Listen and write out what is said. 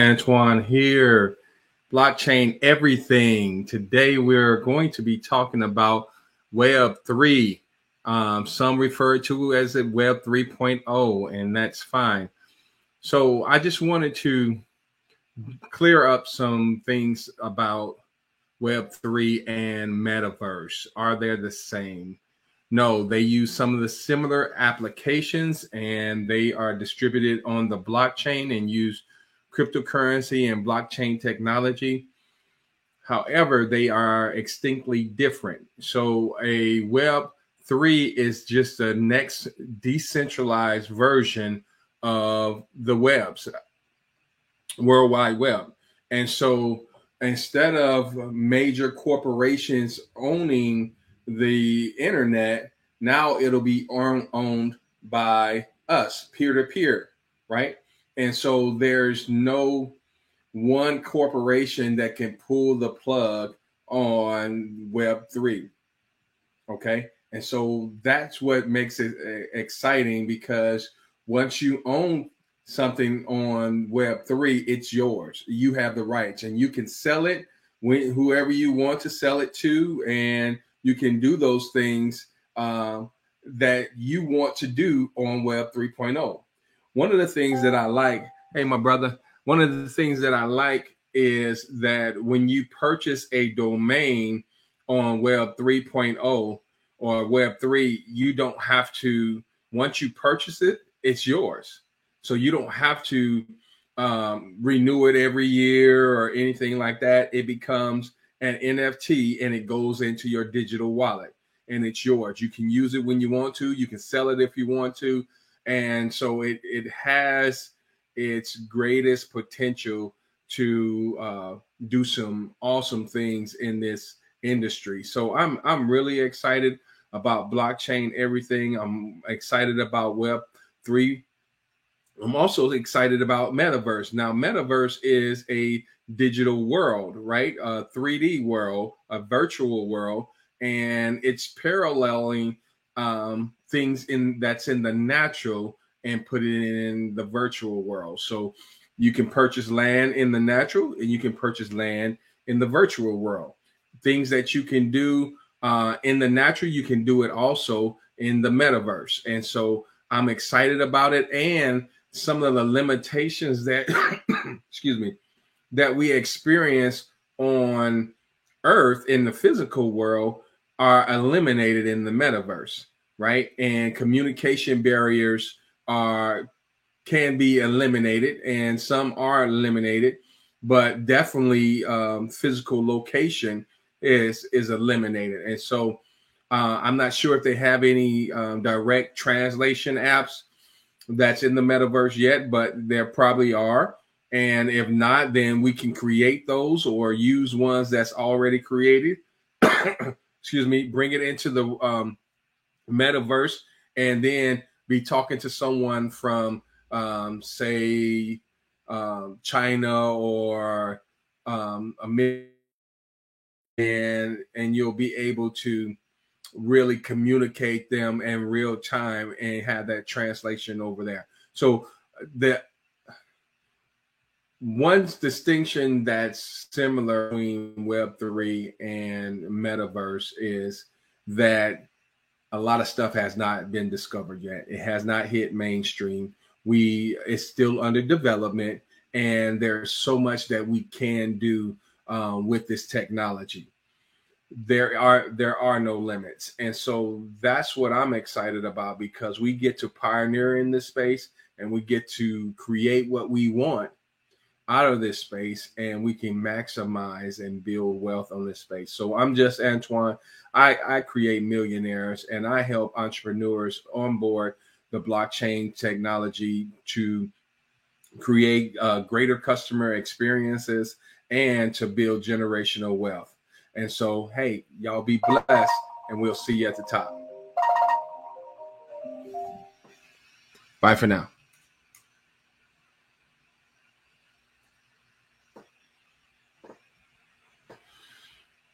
Antoine here, blockchain everything. Today we're going to be talking about Web 3. Um, some refer to as a Web 3.0, and that's fine. So I just wanted to clear up some things about Web 3 and Metaverse. Are they the same? No, they use some of the similar applications and they are distributed on the blockchain and use cryptocurrency and blockchain technology. However, they are distinctly different. So, a Web 3 is just the next decentralized version of the webs, World Wide Web. And so, instead of major corporations owning the internet, now it'll be owned by us, peer to peer, right? And so there's no one corporation that can pull the plug on Web3. Okay. And so that's what makes it uh, exciting because once you own something on Web3, it's yours. You have the rights and you can sell it when whoever you want to sell it to. And you can do those things uh, that you want to do on Web 3.0 one of the things that I like, hey, my brother, one of the things that I like is that when you purchase a domain on Web 3.0 or Web 3, you don't have to, once you purchase it, it's yours. So you don't have to um, renew it every year or anything like that. It becomes an NFT and it goes into your digital wallet and it's yours. You can use it when you want to, you can sell it if you want to and so it it has its greatest potential to uh, do some awesome things in this industry. So I'm I'm really excited about blockchain everything. I'm excited about Web three. I'm also excited about metaverse. Now, metaverse is a digital world, right? A 3D world, a virtual world, and it's paralleling um, things in that's in the natural and put it in the virtual world. So you can purchase land in the natural and you can purchase land in the virtual world. Things that you can do uh, in the natural, you can do it also in the metaverse. And so I'm excited about it and some of the limitations that, excuse me, that we experience on Earth in the physical world are eliminated in the metaverse, right? And communication barriers are can be eliminated, and some are eliminated, but definitely um, physical location is is eliminated. And so uh, I'm not sure if they have any um, direct translation apps that's in the metaverse yet, but there probably are. And if not, then we can create those or use ones that's already created. Excuse me, bring it into the um, metaverse and then be talking to someone from, um, say, um, China or um, a and and you'll be able to really communicate them in real time and have that translation over there. So the one distinction that's similar between Web3 and Metaverse is that a lot of stuff has not been discovered yet. It has not hit mainstream. We it's still under development, and there's so much that we can do um, with this technology. There are there are no limits, and so that's what I'm excited about because we get to pioneer in this space and we get to create what we want out of this space and we can maximize and build wealth on this space. So I'm just Antoine. I, I create millionaires and I help entrepreneurs onboard the blockchain technology to create uh, greater customer experiences and to build generational wealth. And so, hey, y'all be blessed and we'll see you at the top. Bye for now.